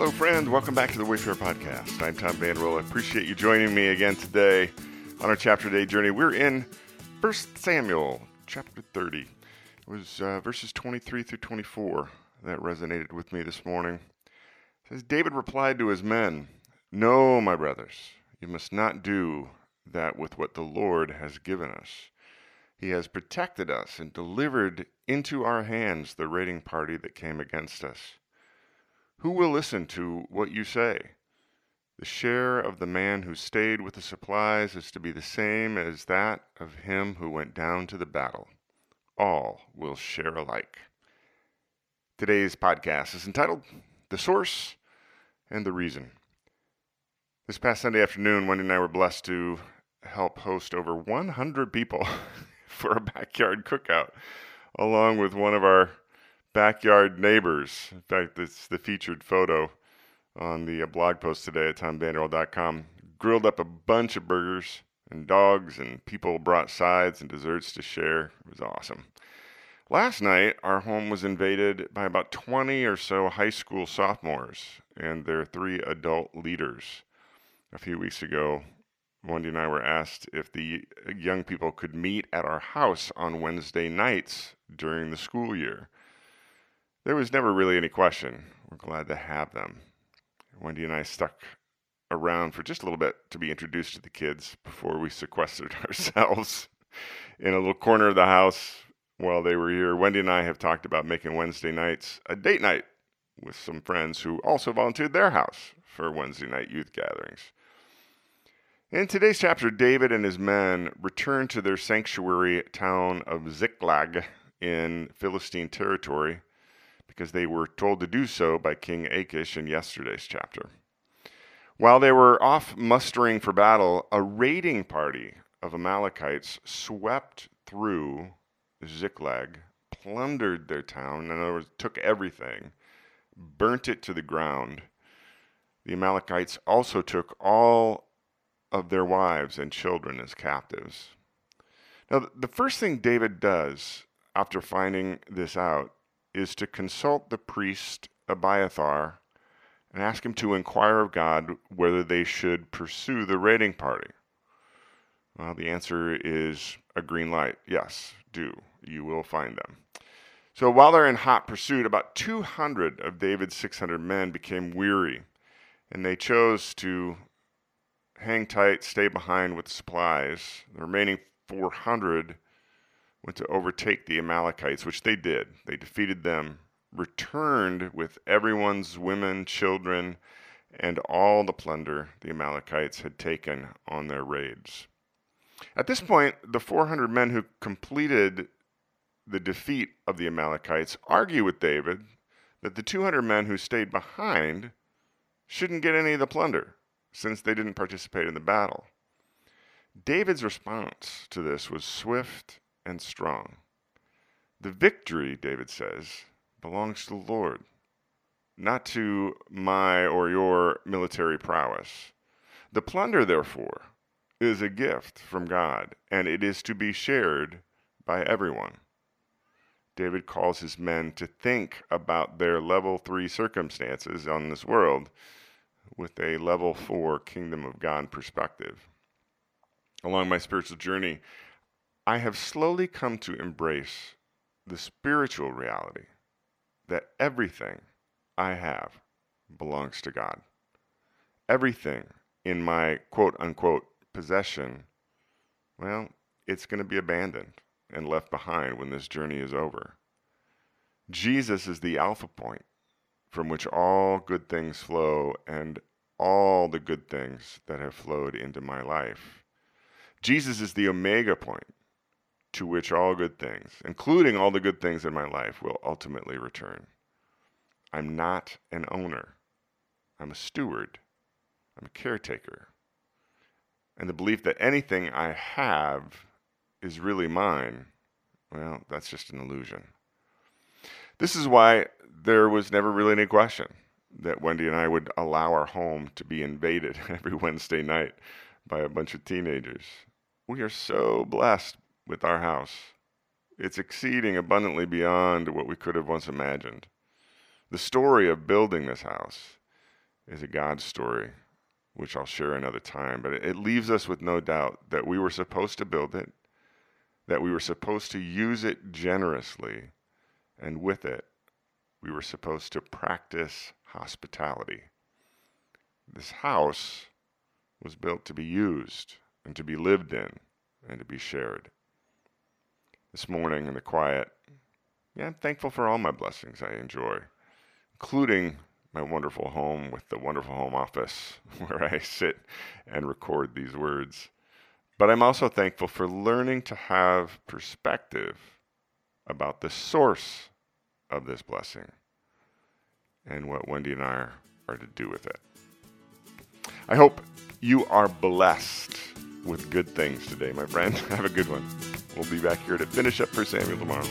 Hello, friend. Welcome back to the Wayfarer Podcast. I'm Tom Vanderwell. I appreciate you joining me again today on our chapter day journey. We're in 1 Samuel, chapter 30. It was uh, verses 23 through 24 that resonated with me this morning. It says, David replied to his men, No, my brothers, you must not do that with what the Lord has given us. He has protected us and delivered into our hands the raiding party that came against us. Who will listen to what you say? The share of the man who stayed with the supplies is to be the same as that of him who went down to the battle. All will share alike. Today's podcast is entitled The Source and the Reason. This past Sunday afternoon, Wendy and I were blessed to help host over 100 people for a backyard cookout, along with one of our backyard neighbors. In fact, it's the featured photo on the uh, blog post today at tomvanderwell.com. Grilled up a bunch of burgers and dogs, and people brought sides and desserts to share. It was awesome. Last night, our home was invaded by about 20 or so high school sophomores and their three adult leaders. A few weeks ago, Wendy and I were asked if the young people could meet at our house on Wednesday nights during the school year. There was never really any question. We're glad to have them. Wendy and I stuck around for just a little bit to be introduced to the kids before we sequestered ourselves in a little corner of the house while they were here. Wendy and I have talked about making Wednesday nights a date night with some friends who also volunteered their house for Wednesday night youth gatherings. In today's chapter, David and his men return to their sanctuary town of Ziklag in Philistine territory because they were told to do so by King Achish in yesterday's chapter. While they were off mustering for battle, a raiding party of Amalekites swept through Ziklag, plundered their town, in other words, took everything, burnt it to the ground. The Amalekites also took all of their wives and children as captives. Now, the first thing David does after finding this out is to consult the priest Abiathar and ask him to inquire of God whether they should pursue the raiding party. Well, the answer is a green light. Yes, do. You will find them. So while they're in hot pursuit, about 200 of David's 600 men became weary, and they chose to hang tight, stay behind with supplies. The remaining 400 went to overtake the Amalekites, which they did. They defeated them, returned with everyone's women, children, and all the plunder the Amalekites had taken on their raids. At this point, the 400 men who completed the defeat of the Amalekites argue with David that the 200 men who stayed behind shouldn't get any of the plunder since they didn't participate in the battle. David's response to this was swift and strong. The victory, David says, belongs to the Lord, not to my or your military prowess. The plunder, therefore, is a gift from God, and it is to be shared by everyone. David calls his men to think about their level three circumstances on this world with a level four kingdom of God perspective. Along my spiritual journey, I have slowly come to embrace the spiritual reality that everything I have belongs to God. Everything in my quote unquote possession, well, it's going to be abandoned and left behind when this journey is over. Jesus is the alpha point from which all good things flow and all the good things that have flowed into my life. Jesus is the omega point to which all good things, including all the good things in my life, will ultimately return. I'm not an owner, I'm a steward, I'm a caretaker. And the belief that anything I have is really mine, well, that's just an illusion. This is why there was never really any question that Wendy and I would allow our home to be invaded every Wednesday night by a bunch of teenagers. We are so blessed with our house. It's exceeding abundantly beyond what we could have once imagined. The story of building this house is a God story, which I'll share another time. But it leaves us with no doubt that we were supposed to build it, that we were supposed to use it generously, and with it, we were supposed to practice hospitality. This house was built to be used and to be lived in and to be shared. This morning in the quiet, yeah, I'm thankful for all my blessings I enjoy, including my wonderful home with the wonderful home office where I sit and record these words. But I'm also thankful for learning to have perspective about the source of this blessing and what Wendy and I are to do with it. I hope you are blessed with good things today, my friend. Have a good one. We'll be back here to finish up for Samuel tomorrow.